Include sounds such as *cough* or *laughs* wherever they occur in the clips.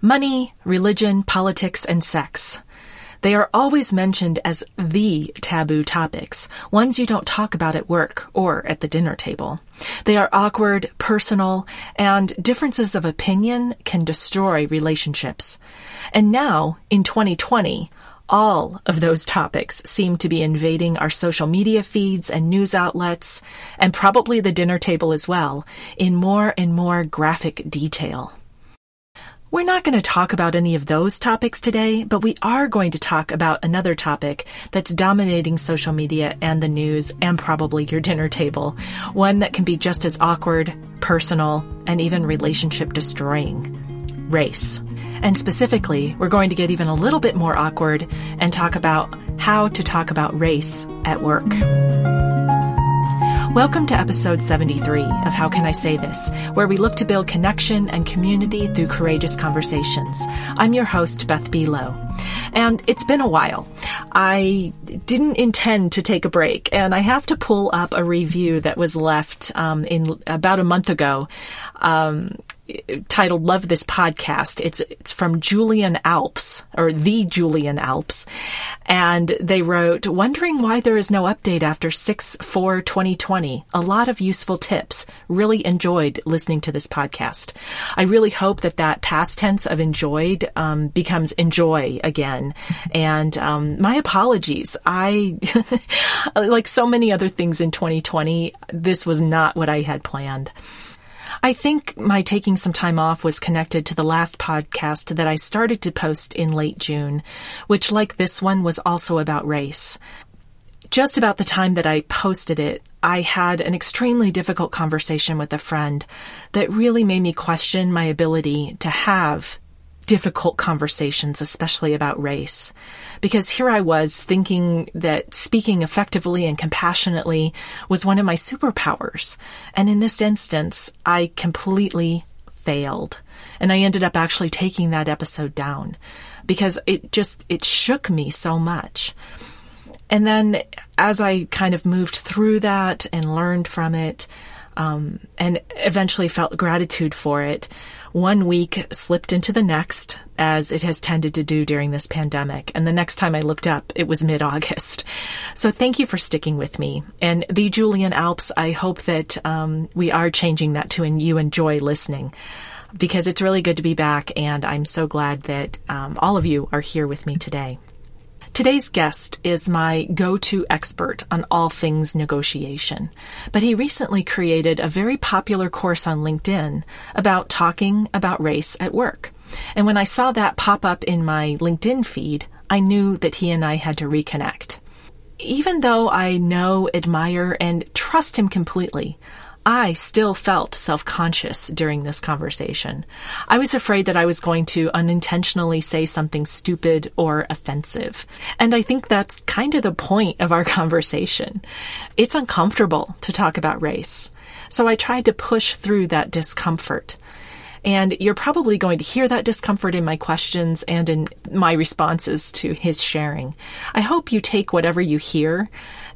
Money, religion, politics, and sex. They are always mentioned as the taboo topics, ones you don't talk about at work or at the dinner table. They are awkward, personal, and differences of opinion can destroy relationships. And now, in 2020, all of those topics seem to be invading our social media feeds and news outlets, and probably the dinner table as well, in more and more graphic detail. We're not going to talk about any of those topics today, but we are going to talk about another topic that's dominating social media and the news and probably your dinner table. One that can be just as awkward, personal, and even relationship destroying. Race. And specifically, we're going to get even a little bit more awkward and talk about how to talk about race at work. Welcome to episode 73 of How Can I Say This, where we look to build connection and community through courageous conversations. I'm your host, Beth B. And it's been a while. I didn't intend to take a break, and I have to pull up a review that was left um, in about a month ago. Um, titled Love This Podcast. It's it's from Julian Alps or the Julian Alps. And they wrote, wondering why there is no update after 6 4 2020. A lot of useful tips. Really enjoyed listening to this podcast. I really hope that that past tense of enjoyed um, becomes enjoy again. And um, my apologies. I, *laughs* like so many other things in 2020, this was not what I had planned. I think my taking some time off was connected to the last podcast that I started to post in late June, which, like this one, was also about race. Just about the time that I posted it, I had an extremely difficult conversation with a friend that really made me question my ability to have difficult conversations, especially about race. Because here I was thinking that speaking effectively and compassionately was one of my superpowers. And in this instance, I completely failed. And I ended up actually taking that episode down because it just, it shook me so much. And then as I kind of moved through that and learned from it, um, and eventually felt gratitude for it, one week slipped into the next, as it has tended to do during this pandemic. And the next time I looked up, it was mid August. So thank you for sticking with me. And the Julian Alps, I hope that um, we are changing that to and you enjoy listening because it's really good to be back. And I'm so glad that um, all of you are here with me today. Today's guest is my go-to expert on all things negotiation, but he recently created a very popular course on LinkedIn about talking about race at work. And when I saw that pop up in my LinkedIn feed, I knew that he and I had to reconnect. Even though I know, admire, and trust him completely, I still felt self-conscious during this conversation. I was afraid that I was going to unintentionally say something stupid or offensive. And I think that's kind of the point of our *laughs* conversation. It's uncomfortable to talk about race. So I tried to push through that discomfort. And you're probably going to hear that discomfort in my questions and in my responses to his sharing. I hope you take whatever you hear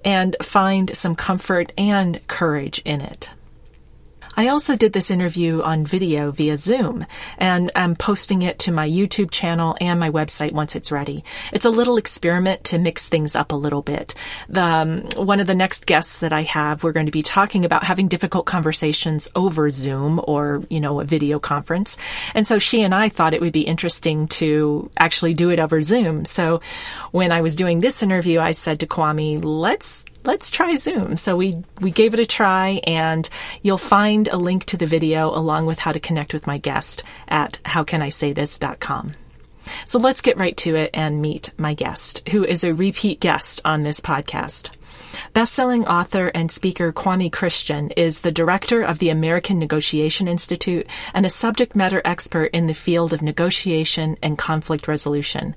and find some comfort and courage in it. I also did this interview on video via Zoom, and I'm posting it to my YouTube channel and my website once it's ready. It's a little experiment to mix things up a little bit. The, um, one of the next guests that I have, we're going to be talking about having difficult conversations over Zoom or, you know, a video conference. And so she and I thought it would be interesting to actually do it over Zoom. So when I was doing this interview, I said to Kwame, let's let's try Zoom. So we, we gave it a try and you'll find a link to the video along with how to connect with my guest at howcanisaythis.com. So let's get right to it and meet my guest, who is a repeat guest on this podcast. Bestselling author and speaker Kwame Christian is the director of the American Negotiation Institute and a subject matter expert in the field of negotiation and conflict resolution.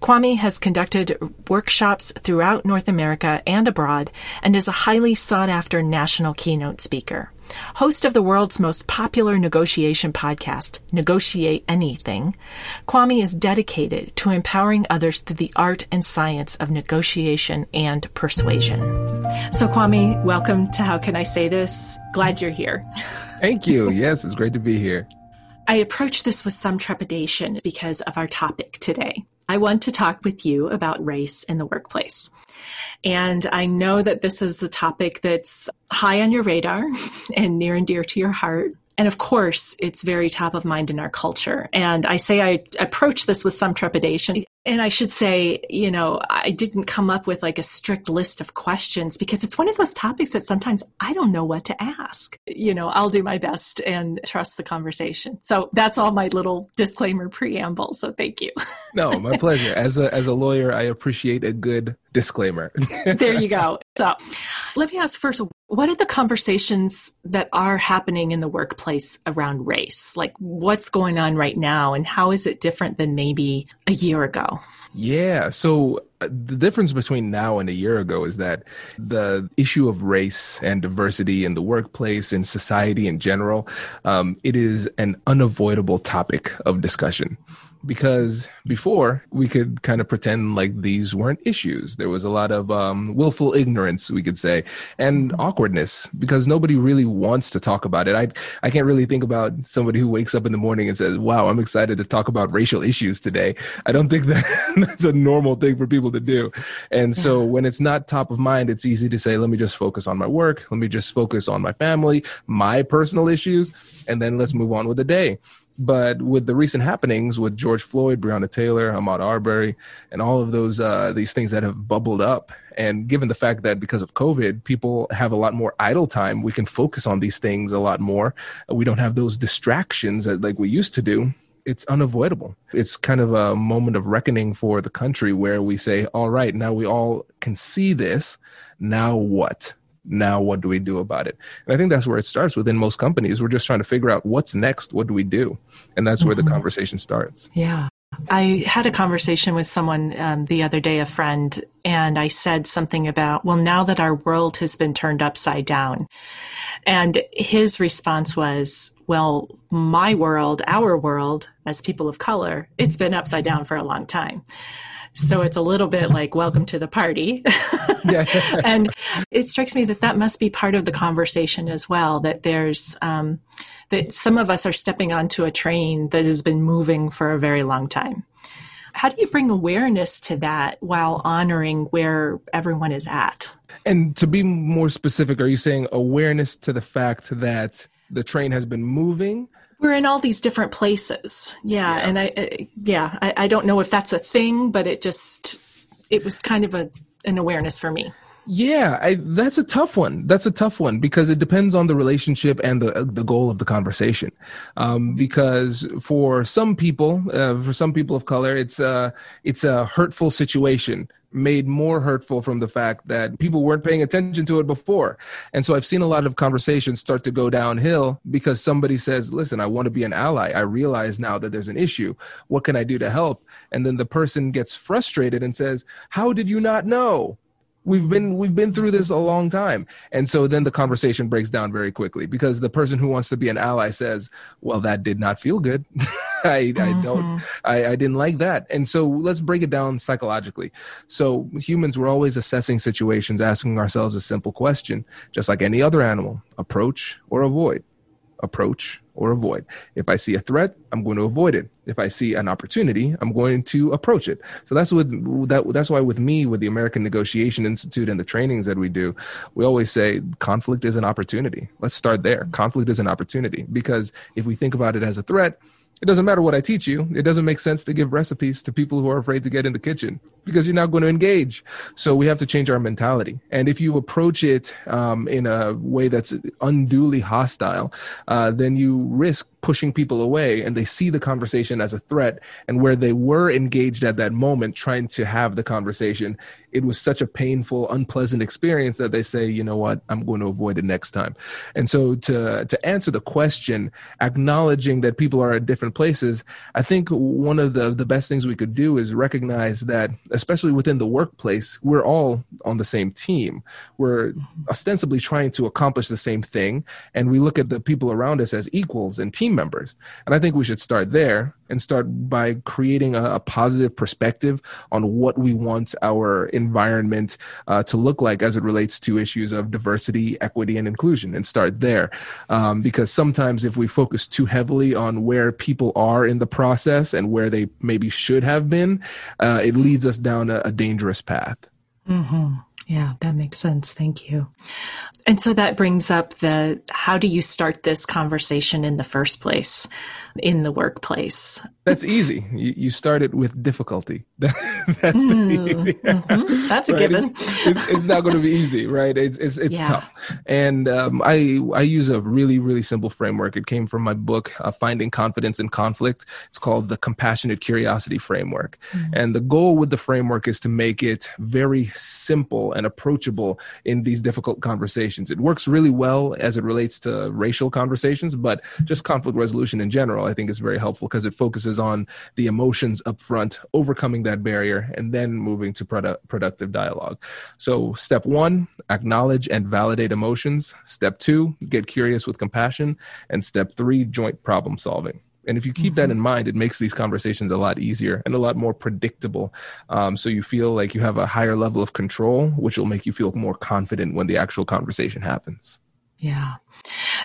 Kwame has conducted workshops throughout North America and abroad and is a highly sought after national keynote speaker. Host of the world's most popular negotiation podcast, Negotiate Anything, Kwame is dedicated to empowering others through the art and science of negotiation and persuasion. So, Kwame, welcome to How Can I Say This? Glad you're here. Thank you. *laughs* Yes, it's great to be here. I approach this with some trepidation because of our topic today. I want to talk with you about race in the workplace. And I know that this is a topic that's high on your radar *laughs* and near and dear to your heart. And of course, it's very top of mind in our culture. And I say I approach this with some trepidation and I should say, you know, I didn't come up with like a strict list of questions because it's one of those topics that sometimes I don't know what to ask. You know, I'll do my best and trust the conversation. So that's all my little disclaimer preamble. So thank you. no, my *laughs* pleasure. As a as a lawyer, I appreciate a good disclaimer. *laughs* there you go. So let me ask first, what are the conversations that are happening in the workplace around race? Like what's going on right now and how is it different than maybe a year ago? Yeah. So uh, the difference between now and a year ago is that the issue of race and diversity in the workplace and society in general, um, it is an unavoidable topic of discussion because before we could kind of pretend like these weren't issues. There was a lot of um, willful ignorance, we could say, and awkwardness because nobody really wants to talk about it. I I can't really think about somebody who wakes up in the morning and says, "Wow, I'm excited to talk about racial issues today." I don't think *laughs* that that's a normal thing for people to do. And so when it's not top of mind, it's easy to say, "Let me just focus on my work. Let me just focus on my family, my personal issues, and then let's move on with the day." But with the recent happenings with George Floyd, Breonna Taylor, Ahmaud Arbery, and all of those uh, these things that have bubbled up, and given the fact that because of COVID, people have a lot more idle time, we can focus on these things a lot more. We don't have those distractions that, like we used to do. It's unavoidable. It's kind of a moment of reckoning for the country where we say, all right, now we all can see this. Now what? Now what do we do about it and i think that's where it starts within most companies we're just trying to figure out what's next what do we do and that's mm-hmm. where the mm-hmm. conversation starts yeah I had a conversation with someone um, the other day, a friend, and I said something about, well, now that our world has been turned upside down. And his response was, well, my world, our world, as people of color, it's been upside down for a long time. So it's a little bit like, welcome to the party. *laughs* and it strikes me that that must be part of the conversation as well, that there's, um, that some of us are stepping onto a train that has been moving for a very long time. How do you bring awareness to that while honoring where everyone is at? And to be more specific, are you saying awareness to the fact that the train has been moving we're in all these different places. Yeah. yeah. And I, uh, yeah, I, I, don't know if that's a thing, but it just, it was kind of a, an awareness for me. Yeah, I, that's a tough one. That's a tough one because it depends on the relationship and the the goal of the conversation. Um, because for some people, uh, for some people of color, it's a it's a hurtful situation made more hurtful from the fact that people weren't paying attention to it before. And so I've seen a lot of conversations start to go downhill because somebody says, Listen, I want to be an ally. I realize now that there's an issue. What can I do to help? And then the person gets frustrated and says, How did you not know? We've been we've been through this a long time. And so then the conversation breaks down very quickly because the person who wants to be an ally says well that did not feel good. *laughs* I, mm-hmm. I don't I, I didn't like that. And so let's break it down psychologically. So humans we're always assessing situations asking ourselves a simple question just like any other animal approach or avoid? Approach or avoid. If I see a threat, I'm going to avoid it. If I see an opportunity, I'm going to approach it. So that's with that. That's why with me, with the American Negotiation Institute and the trainings that we do, we always say conflict is an opportunity. Let's start there. Conflict is an opportunity because if we think about it as a threat, it doesn't matter what I teach you. It doesn't make sense to give recipes to people who are afraid to get in the kitchen because you're not going to engage. So we have to change our mentality. And if you approach it um, in a way that's unduly hostile, uh, then you risk pushing people away and they see the conversation as a threat. And where they were engaged at that moment trying to have the conversation, it was such a painful, unpleasant experience that they say, you know what, I'm going to avoid it next time. And so to, to answer the question, acknowledging that people are at different places, I think one of the, the best things we could do is recognize that especially within the workplace, we're all on the same team. We're ostensibly trying to accomplish the same thing, and we look at the people around us as equals and team members. And I think we should start there and start by creating a, a positive perspective on what we want our environment uh, to look like as it relates to issues of diversity, equity, and inclusion, and start there. Um, because sometimes if we focus too heavily on where people are in the process and where they maybe should have been, uh, it leads us down a, a dangerous path. Mm-hmm. Yeah, that makes sense. Thank you. And so that brings up the how do you start this conversation in the first place? in the workplace? That's easy. You, you start it with difficulty. *laughs* That's, mm, mm-hmm. *laughs* That's a right? given. It's, it's, it's, not going to be easy, right? It's it's, it's yeah. tough. And um, I I use a really really simple framework. It came from my book, uh, Finding Confidence in Conflict. It's called the Compassionate Curiosity Framework. Mm-hmm. And the goal with the framework is to make it very simple and approachable in these difficult conversations. It works really well as it relates to racial conversations, but just conflict resolution in general I think is very helpful because it focuses on the emotions up front, overcoming that barrier, and then moving to produ- productive dialogue. So, step one, acknowledge and validate emotions. Step two, get curious with compassion. And step three, joint problem solving. And if you keep mm-hmm. that in mind, it makes these conversations a lot easier and a lot more predictable. Um, so you feel like you have a higher level of control, which will make you feel more confident when the actual conversation happens. Yeah.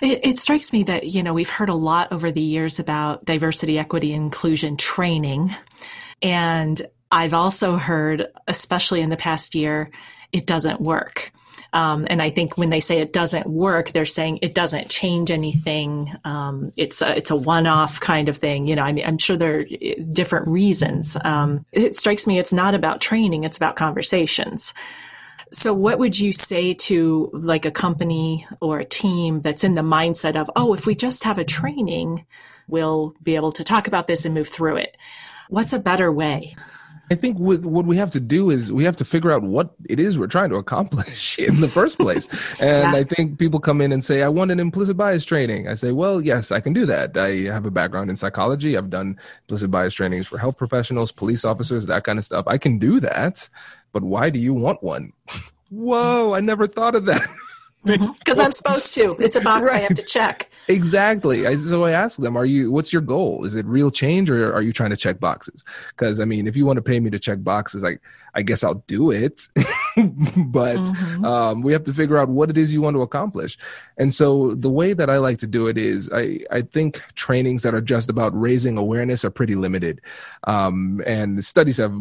It, it, strikes me that, you know, we've heard a lot over the years about diversity, equity, inclusion training. And I've also heard, especially in the past year, it doesn't work. Um, and I think when they say it doesn't work, they're saying it doesn't change anything. Um, it's a, it's a one-off kind of thing. You know, I mean, I'm sure there are different reasons. Um, it strikes me it's not about training; it's about conversations. So, what would you say to like a company or a team that's in the mindset of, oh, if we just have a training, we'll be able to talk about this and move through it? What's a better way? I think what, what we have to do is we have to figure out what it is we're trying to accomplish *laughs* in the first place. *laughs* And yeah. I think people come in and say, I want an implicit bias training. I say, well, yes, I can do that. I have a background in psychology. I've done implicit bias trainings for health professionals, police officers, that kind of stuff. I can do that but why do you want one? *laughs* Whoa, I never thought of that. Because mm-hmm. *laughs* I'm supposed to. It's a box right. I have to check. Exactly. So I ask them, "Are you? What's your goal? Is it real change, or are you trying to check boxes?" Because I mean, if you want to pay me to check boxes, like I guess I'll do it. *laughs* but mm-hmm. um, we have to figure out what it is you want to accomplish. And so the way that I like to do it is I, I think trainings that are just about raising awareness are pretty limited. Um, and studies have,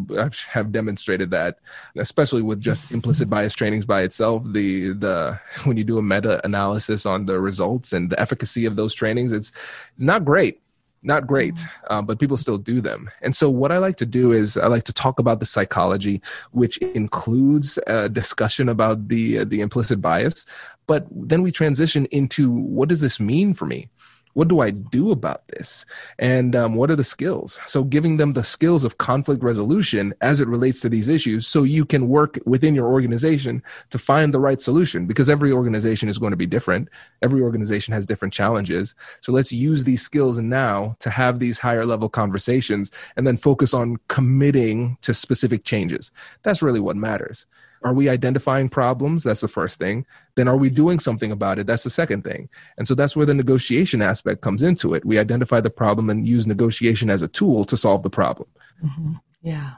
have demonstrated that, especially with just implicit bias trainings by itself, the, the, when you do a meta analysis on the results and the efficacy of those trainings, it's, it's not great not great, mm-hmm. um, but people still do them. And so, what I like to do is I like to talk about the psychology, which includes a discussion about the uh, the implicit bias. But then we transition into what does this mean for me? What do I do about this? And um, what are the skills? So, giving them the skills of conflict resolution as it relates to these issues so you can work within your organization to find the right solution because every organization is going to be different. Every organization has different challenges. So, let's use these skills now to have these higher level conversations and then focus on committing to specific changes. That's really what matters. Are we identifying problems? That's the first thing. Then are we doing something about it? That's the second thing. And so that's where the negotiation aspect comes into it. We identify the problem and use negotiation as a tool to solve the problem. Mm-hmm. Yeah.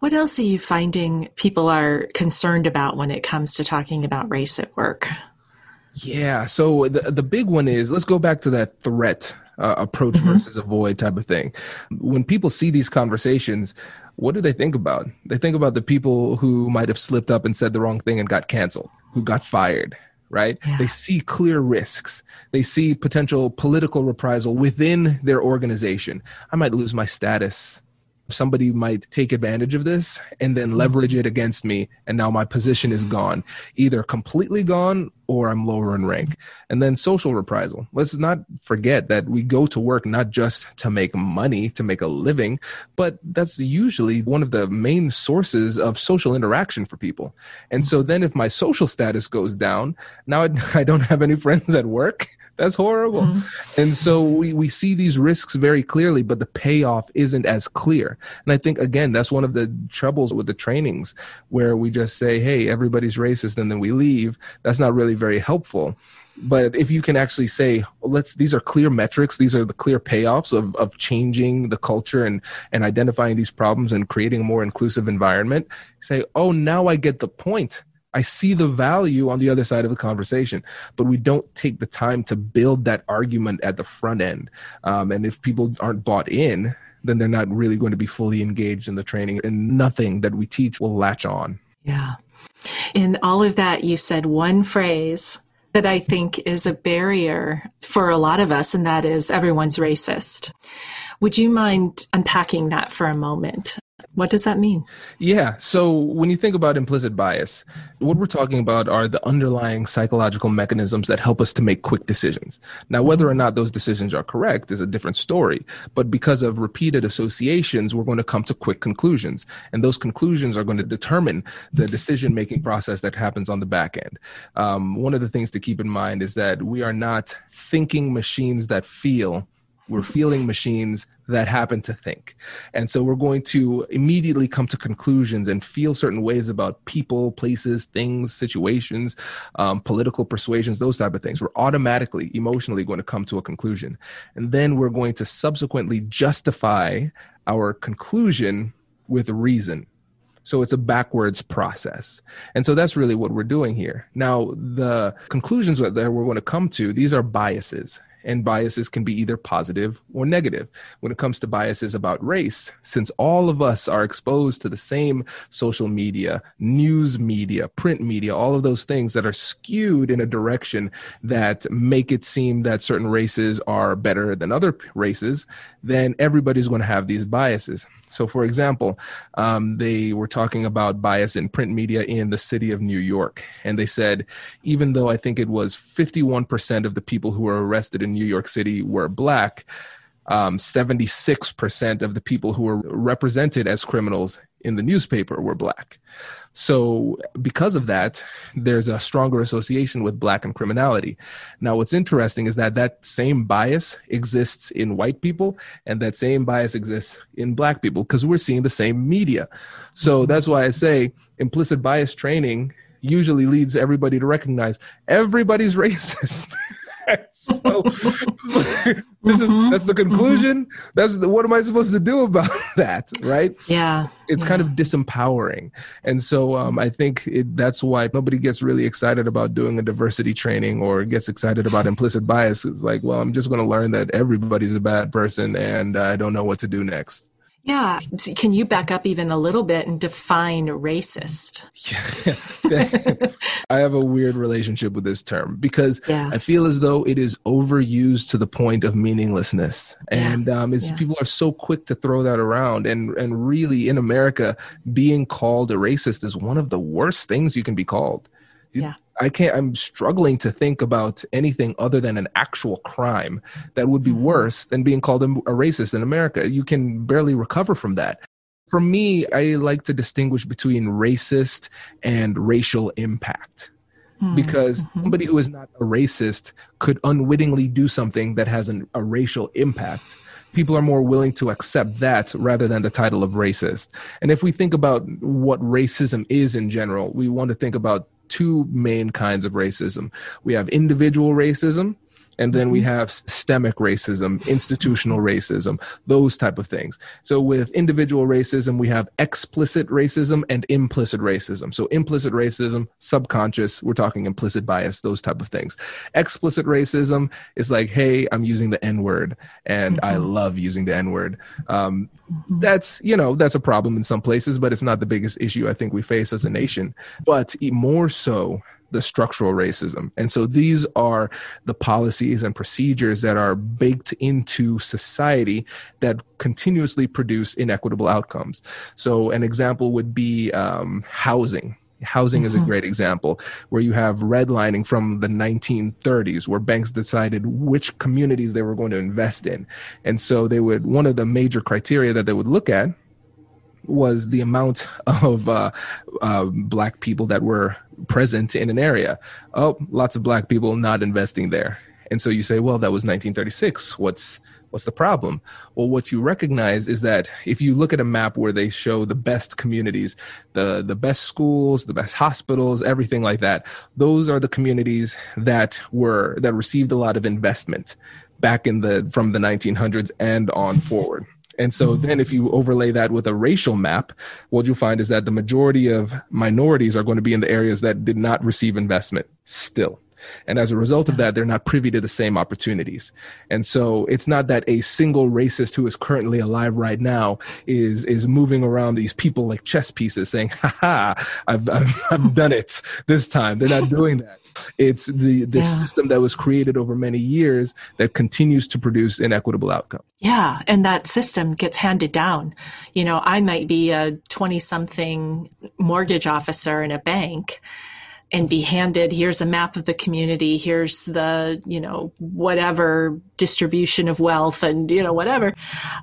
What else are you finding people are concerned about when it comes to talking about race at work? Yeah. So the the big one is let's go back to that threat uh, approach mm-hmm. versus avoid type of thing. When people see these conversations, what do they think about? They think about the people who might have slipped up and said the wrong thing and got canceled, who got fired, right? Yeah. They see clear risks. They see potential political reprisal within their organization. I might lose my status somebody might take advantage of this and then mm-hmm. leverage it against me and now my position is gone. Either completely gone or i'm lower in rank. And then social reprisal. Let's not forget that we go to work not just to make money to make a living but that's usually one of the main sources of social interaction for people. And so then if my social status goes down now i, *laughs* I don't have any friends at work That's horrible. Mm-hmm. And so we, we see these risks very clearly, but the payoff isn't as clear. And I think, again, that's one of the troubles with the trainings where we just say, hey, everybody's racist, and then we leave. That's not really very helpful. But if you can actually say, well, let's, these are clear metrics, these are the clear payoffs of, of changing the culture and, and identifying these problems and creating a more inclusive environment, say, oh, now I get the point I see the value on the other side of the conversation, but we don't take the time to build that argument at the front end. Um, and if people aren't bought in, then they're not really going to be fully engaged in the training, and nothing that we teach will latch on. Yeah. In all of that, you said one phrase that I think is a barrier for a lot of us, and that is everyone's racist. Would you mind unpacking that for a moment? What does that mean? Yeah. So when you think about implicit bias, what we're talking about are the underlying psychological mechanisms that help us to make quick decisions. Now, whether or not those decisions are correct is a different story. But because of repeated associations, we're going to come to quick conclusions. And those conclusions are going to determine the decision making process that happens on the back end. Um, one of the things to keep in mind is that we are not thinking machines that feel we're feeling machines that happen to think. And so we're going to immediately come to conclusions and feel certain ways about people, places, things, situations, um, political persuasions, those type of things. We're automatically, emotionally going to come to a conclusion. And then we're going to subsequently justify our conclusion with reason. So it's a backwards process. And so that's really what we're doing here. Now, the conclusions that we're going to come to, these are biases and biases can be either positive or negative. When it comes to biases about race, since all of us are exposed to the same social media, news media, print media, all of those things that are skewed in a direction that make it seem that certain races are better than other races, then everybody's going to have these biases. So, for example, um, they were talking about bias in print media in the city of New York. And they said, even though I think it was 51% of the people who were arrested in New York City were black, um, 76% of the people who were represented as criminals in the newspaper were black. So, because of that, there's a stronger association with black and criminality. Now, what's interesting is that that same bias exists in white people, and that same bias exists in black people because we're seeing the same media. So, that's why I say implicit bias training usually leads everybody to recognize everybody's *laughs* racist. *laughs* so *laughs* this mm-hmm. is that's the conclusion. Mm-hmm. That's the, what am I supposed to do about *laughs* that, right? Yeah, it's yeah. kind of disempowering, and so um, I think it, that's why nobody gets really excited about doing a diversity training or gets excited about implicit bias. It's like, well, I'm just going to learn that everybody's a bad person, and I don't know what to do next. Yeah. Can you back up even a little bit and define racist? Yeah. *laughs* I have a weird relationship with this term because yeah. I feel as though it is overused to the point of meaninglessness. And yeah. um, it's, people are so quick to throw that around. And, and really, in America, being called a racist is one of the worst things you can be called. Yeah. I can't, I'm struggling to think about anything other than an actual crime that would be mm-hmm. worse than being called a, racist in America. You can barely recover from that. For me, I like to distinguish between racist and racial impact mm-hmm. because mm-hmm. somebody who is not a racist could unwittingly do something that has an, a racial impact people are more willing to accept that rather than the title of racist. And if we think about what racism is in general, we want to think about two main kinds of racism. We have individual racism, and then we mm-hmm. have systemic racism institutional racism those type of things so with individual racism we have explicit racism and implicit racism so implicit racism subconscious we're talking implicit bias those type of things explicit racism is like hey i'm using the n word and mm-hmm. i love using the n word um, mm-hmm. that's you know that's a problem in some places but it's not the biggest issue i think we face as a nation but more so the structural racism. And so these are the policies and procedures that are baked into society that continuously produce inequitable outcomes. So an example would be um, housing. Housing mm-hmm. is a mm-hmm. great example where you have redlining from the 1930s where banks decided which communities they were going to invest in. And so they would, one of the major criteria that they would look at was the amount *laughs* of uh, uh, black people that were present in an area. Oh, lots of black people not investing there. And so you say, well, that was 1936. What's what's the problem? Well, what you recognize is that if you look at a map where they show the best communities, the the best schools, the best hospitals, everything like that, those are the communities that were that received a lot of investment back in the from the 1900s and on forward. And so then if you overlay that with a racial map, what you'll find is that the majority of minorities are going to be in the areas that did not receive investment still. And as a result of that, they're not privy to the same opportunities. And so it's not that a single racist who is currently alive right now is is moving around these people like chess pieces saying, ha ha, I've, I've, I've done it this time. They're not doing that. It's the the yeah. system that was created over many years that continues to produce inequitable outcomes. Yeah, and that system gets handed down. You know, I might be a 20 something mortgage officer in a bank and be handed here's a map of the community here's the you know whatever distribution of wealth and you know whatever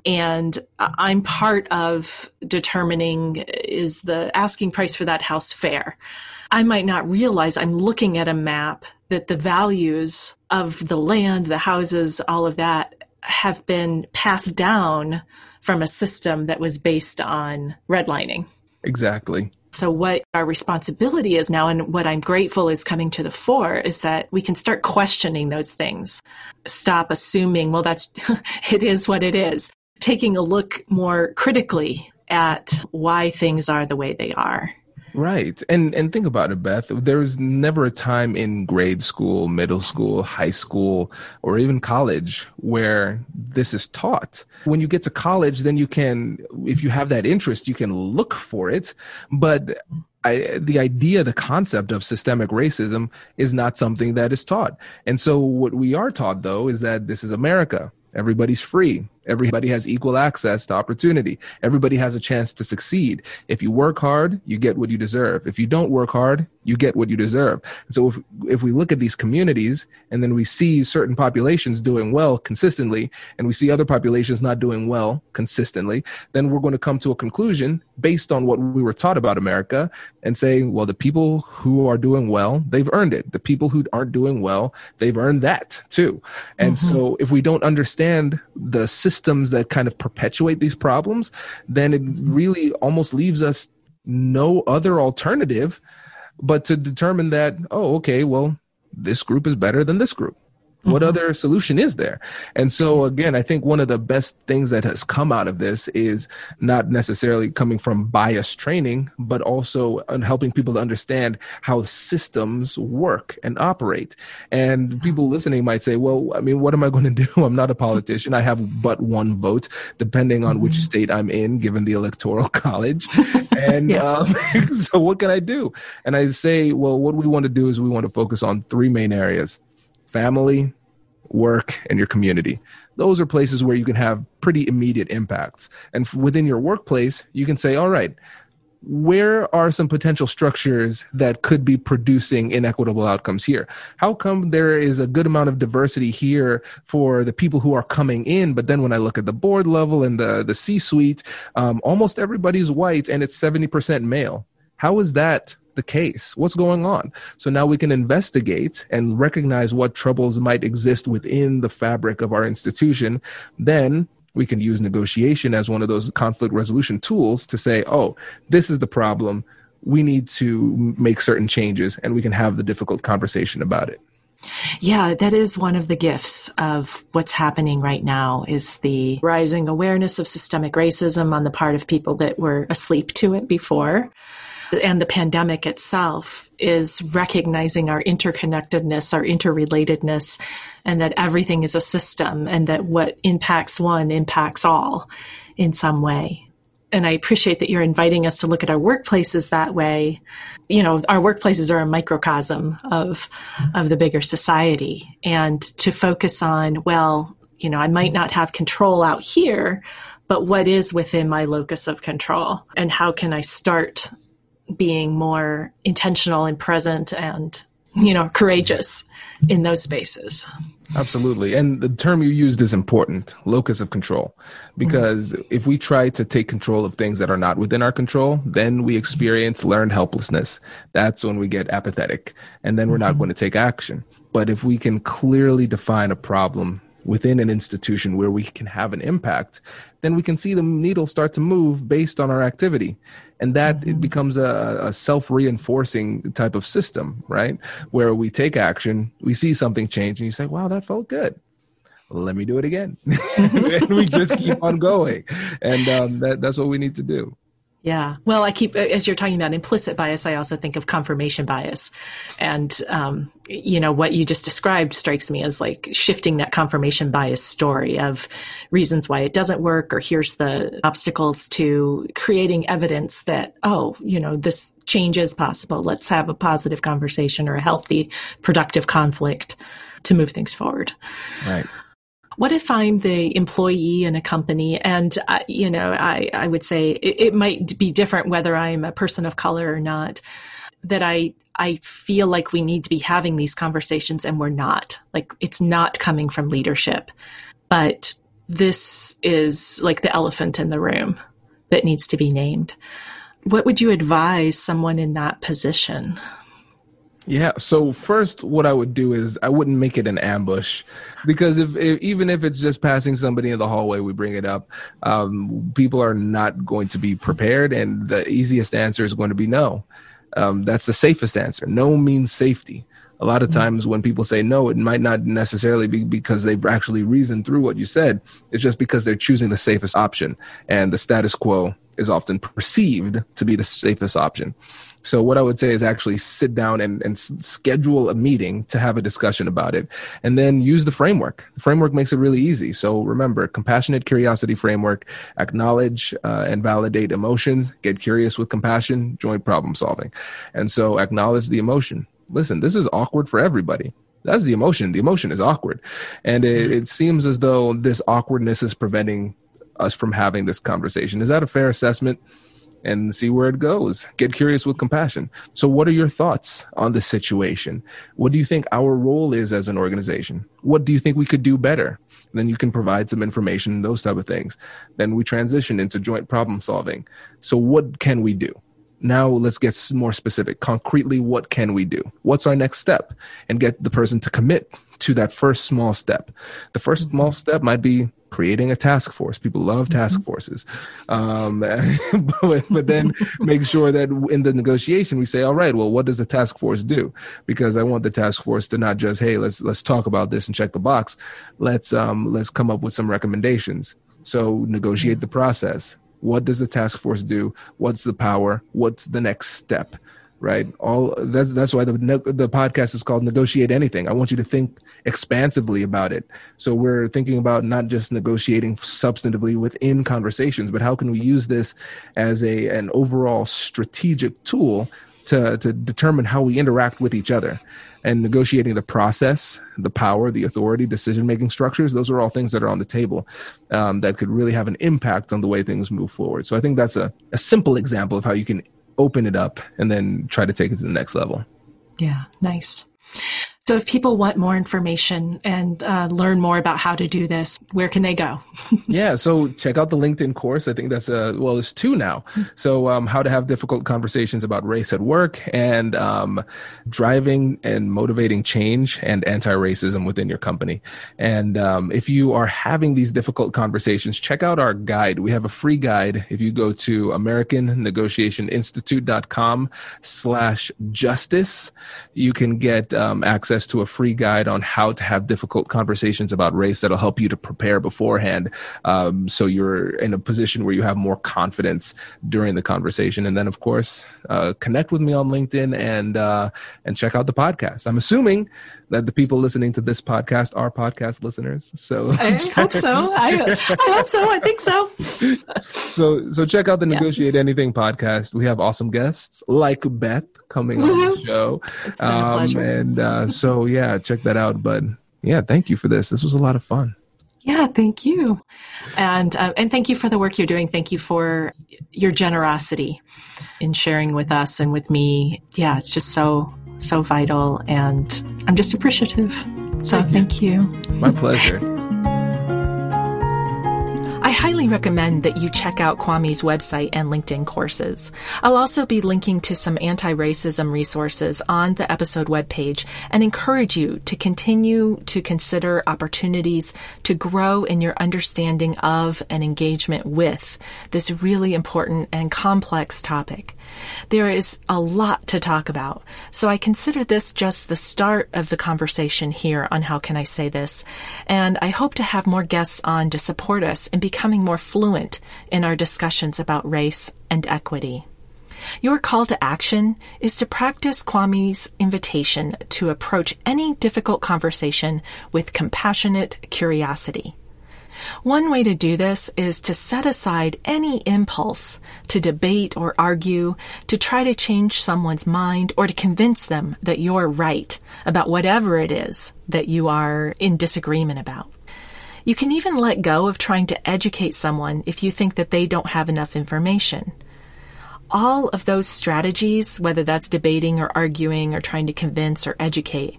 and i'm part of determining is the asking price for that house fair I might not realize I'm looking at a map that the values of the land, the houses, all of that have been passed down from a system that was based on redlining. Exactly. So, what our responsibility is now, and what I'm grateful is coming to the fore, is that we can start questioning those things. Stop assuming, well, that's, *laughs* it is what it is. Taking a look more critically at why things are the way they are. Right. And and think about it, Beth. There was never a time in grade school, middle school, high school, or even college where this is taught. When you get to college, then you can if you have that interest, you can look for it. But I, the idea, the concept of systemic racism is not something that is taught. And so what we are taught though is that this is America. Everybody's free. Everybody has equal access to opportunity. Everybody has a chance to succeed. If you work hard, you get what you deserve. If you don't work hard, you get what you deserve. So if if we look at these communities and then we see certain populations doing well consistently and we see other populations not doing well consistently, then we're going to come to a conclusion based on what we were taught about America and say, well, the people who are doing well, they've earned it. The people who aren't doing well, they've earned that too. And mm-hmm. so if we don't understand the system systems that kind of perpetuate these problems, then it really almost leaves us no other alternative but to determine that, oh, okay, well, this group is better than this group. What mm-hmm. other solution is there? And so, again, I think one of the best things that has come out of this is not necessarily coming from bias training, but also helping people to understand how systems work and operate. And people listening might say, well, I mean, what am I going *laughs* to do? I'm not a politician. I have but one vote, depending on which mm-hmm. state I'm in, given the electoral *laughs* college. *laughs* And yeah. um, so, what can I do? And I say, well, what we want to do is we want to focus on three main areas family, work, and your community. Those are places where you can have pretty immediate impacts. And within your workplace, you can say, all right, where are some potential structures that could be producing inequitable outcomes here? How come there is a good amount of diversity here for the people who are coming in, but then when I look at the board level and the, the C suite, um, almost everybody's white and it's 70% male? How is that the case? What's going on? So now we can investigate and recognize what troubles might exist within the fabric of our institution. Then we can use negotiation as one of those conflict resolution tools to say, oh, this is the problem. We need to make certain changes, and we can have the difficult conversation about it. Yeah, that is one of the gifts of what's happening right now is the rising awareness of systemic racism on the part of people that were asleep to it before and the pandemic itself is recognizing our interconnectedness, our interrelatedness, and that everything is a system and that what impacts one impacts all in some way. And I appreciate that you're inviting us to look at our workplaces that way. You know, our workplaces are a microcosm of, of the bigger society and to focus on, well, you know, I might not have control out here, but what is within my locus of control and how can I start being more intentional and present and you know courageous in those spaces absolutely and the term you used is important locus of control because mm-hmm. if we try to take control of things that are not within our control then we experience learned helplessness that's when we get apathetic and then we're mm-hmm. not going to take action But if we can clearly define a problem within an institution where we can have an impact, then we can see the needle start to move based on our activity. And that mm-hmm. it becomes a, a self reinforcing type of system, right? Where we take action, we see something change, and you say, wow, that felt good let me do it again *laughs* and we just keep on going and um, that, that's what we need to do yeah. Well, I keep, as you're talking about implicit bias, I also think of confirmation bias. And, um, you know, what you just described strikes me as like shifting that confirmation bias story of reasons why it doesn't work, or here's the obstacles to creating evidence that, oh, you know, this change is possible. Let's have a positive conversation or a healthy, productive conflict to move things forward. Right what if I'm the employee in a company and, you know, I, I would say it, it might be different whether I'm a person of color or not that I I feel like we need to be having these conversations and we're not. Like it's not coming from leadership. But this is like the elephant in the room that needs to be named. What would you advise someone in that position? Yeah. So first, what I would do is I wouldn't make it an ambush, because if, if even if it's just passing somebody in the hallway, we bring it up. Um, people are not going to be prepared, and the easiest answer is going to be no. Um, that's the safest answer. No means safety. A lot of mm-hmm. times when people say no, it might not necessarily be because they've actually reasoned through what you said. It's just because they're choosing the safest option, and the status quo is often perceived to be the safest option. So what I would say is actually sit down and, and schedule a meeting to have a discussion about it and then use the framework. The framework makes it really easy. So remember, compassionate curiosity framework, acknowledge uh, and validate emotions, get curious with compassion, joint problem solving. And so acknowledge the emotion. Listen, this is awkward for everybody that's the emotion. The emotion is awkward. And it, mm-hmm. it, seems as though this awkwardness is preventing us from having this conversation. Is that a fair assessment? And see where it goes. Get curious with compassion. So, what are your thoughts on the situation? What do you think our role is as an organization? What do you think we could do better? And then you can provide some information, those type of things. Then we transition into joint problem solving. So, what can we do? Now, let's get more specific. Concretely, what can we do? What's our next step? And get the person to commit to that first small step. The first mm-hmm. small step might be creating a task force. People love task mm-hmm. forces. Um, *laughs* but, but, then make sure that in the negotiation we say, all right, well, what does the task force do? Because I want the task force to not just, hey, let's let's talk about this and check the box. Let's um, let's come up with some recommendations. So negotiate the process. What does the task force do? What's the power? What's the next step? Right? All that's that's why the the podcast is called negotiate anything. I want you to think expansively about it. So we're thinking about not just negotiating substantively within conversations but how can we use this as a an overall strategic tool to to determine how we interact with each other. And negotiating the process the power the authority decision making structures those are all things that are on the table um, that could really have an impact on the way things move forward. So i think that's a, a simple example of how you can open it up and then try to take it to the next level. Yeah, nice. So, if people want more information and uh, learn more about how to do this, where can they go? *laughs* yeah, so check out the LinkedIn course. I think that's a well, it's two now. So, um, how to have difficult conversations about race at work and um, driving and motivating change and anti-racism within your company. And um, if you are having these difficult conversations, check out our guide. We have a free guide. If you go to AmericanNegotiationInstitute.com slash justice, you can get um, access access to a free guide on how to have difficult conversations about race that'll help you to prepare beforehand. Um, so you're in a position where you have more confidence during the conversation. And then, of course, uh, connect with me on LinkedIn and uh, and check out the podcast. I'm assuming that the people listening to this podcast are podcast listeners. So I hope so. I, *laughs* I hope so. I think so. so so check out the Negotiate yeah. Anything podcast. We have awesome guests like Beth coming on the show. It's been um, a pleasure. And uh, so yeah, check that out. But yeah, thank you for this. This was a lot of fun. Yeah, thank you, and uh, and thank you for the work you're doing. Thank you for your generosity in sharing with us and with me. Yeah, it's just so so vital, and I'm just appreciative. So thank you. thank you. My pleasure. *laughs* highly recommend that you check out Kwame's website and LinkedIn courses. I'll also be linking to some anti-racism resources on the episode webpage and encourage you to continue to consider opportunities to grow in your understanding of and engagement with this really important and complex topic. There is a lot to talk about, so I consider this just the start of the conversation here on How Can I Say This, and I hope to have more guests on to support us in becoming more fluent in our discussions about race and equity. Your call to action is to practice Kwame's invitation to approach any difficult conversation with compassionate curiosity. One way to do this is to set aside any impulse to debate or argue, to try to change someone's mind, or to convince them that you're right about whatever it is that you are in disagreement about. You can even let go of trying to educate someone if you think that they don't have enough information. All of those strategies, whether that's debating or arguing or trying to convince or educate,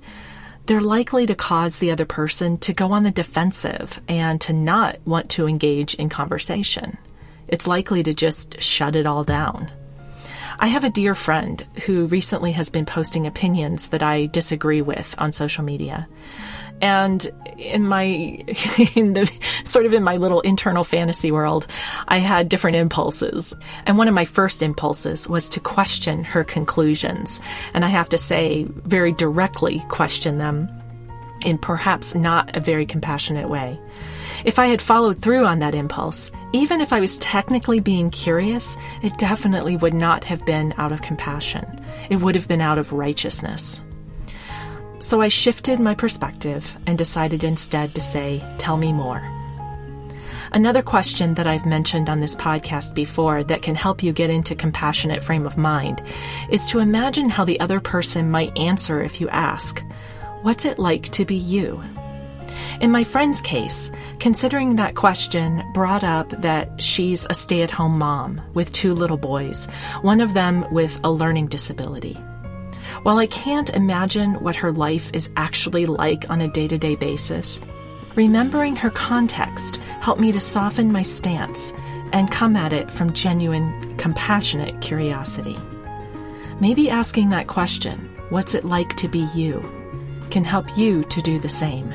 they're likely to cause the other person to go on the defensive and to not want to engage in conversation. It's likely to just shut it all down. I have a dear friend who recently has been posting opinions that I disagree with on social media. And in my, *laughs* in the sort of in my little internal fantasy world, I had different impulses. And one of my first impulses was to question her conclusions. And I have to say, very directly question them in perhaps not a very compassionate way. If I had followed through on that impulse, even if I was technically being curious, it definitely would not have been out of compassion. It would have been out of righteousness. So I shifted my perspective and decided instead to say, Tell me more. Another question that I've mentioned on this podcast before that can help you get into compassionate frame of mind is to imagine how the other person might answer if you ask, What's it like to be you? In my friend's case, considering that question brought up that she's a stay at home mom with two little boys, one of them with a learning disability. While I can't imagine what her life is actually like on a day to day basis, remembering her context helped me to soften my stance and come at it from genuine, compassionate curiosity. Maybe asking that question, what's it like to be you, can help you to do the same.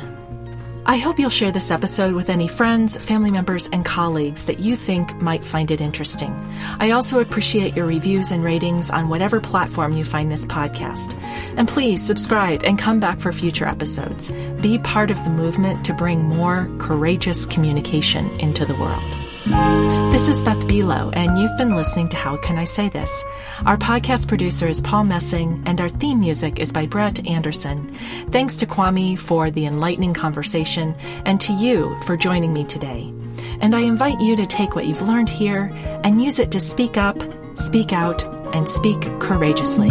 I hope you'll share this episode with any friends, family members, and colleagues that you think might find it interesting. I also appreciate your reviews and ratings on whatever platform you find this podcast. And please subscribe and come back for future episodes. Be part of the movement to bring more courageous communication into the world. This is Beth Buelow, and you've been listening to How Can I Say This? Our podcast producer is Paul Messing, and our theme music is by Brett Anderson. Thanks to Kwame for the enlightening conversation, and to you for joining me today. And I invite you to take what you've learned here and use it to speak up, speak out, and speak courageously.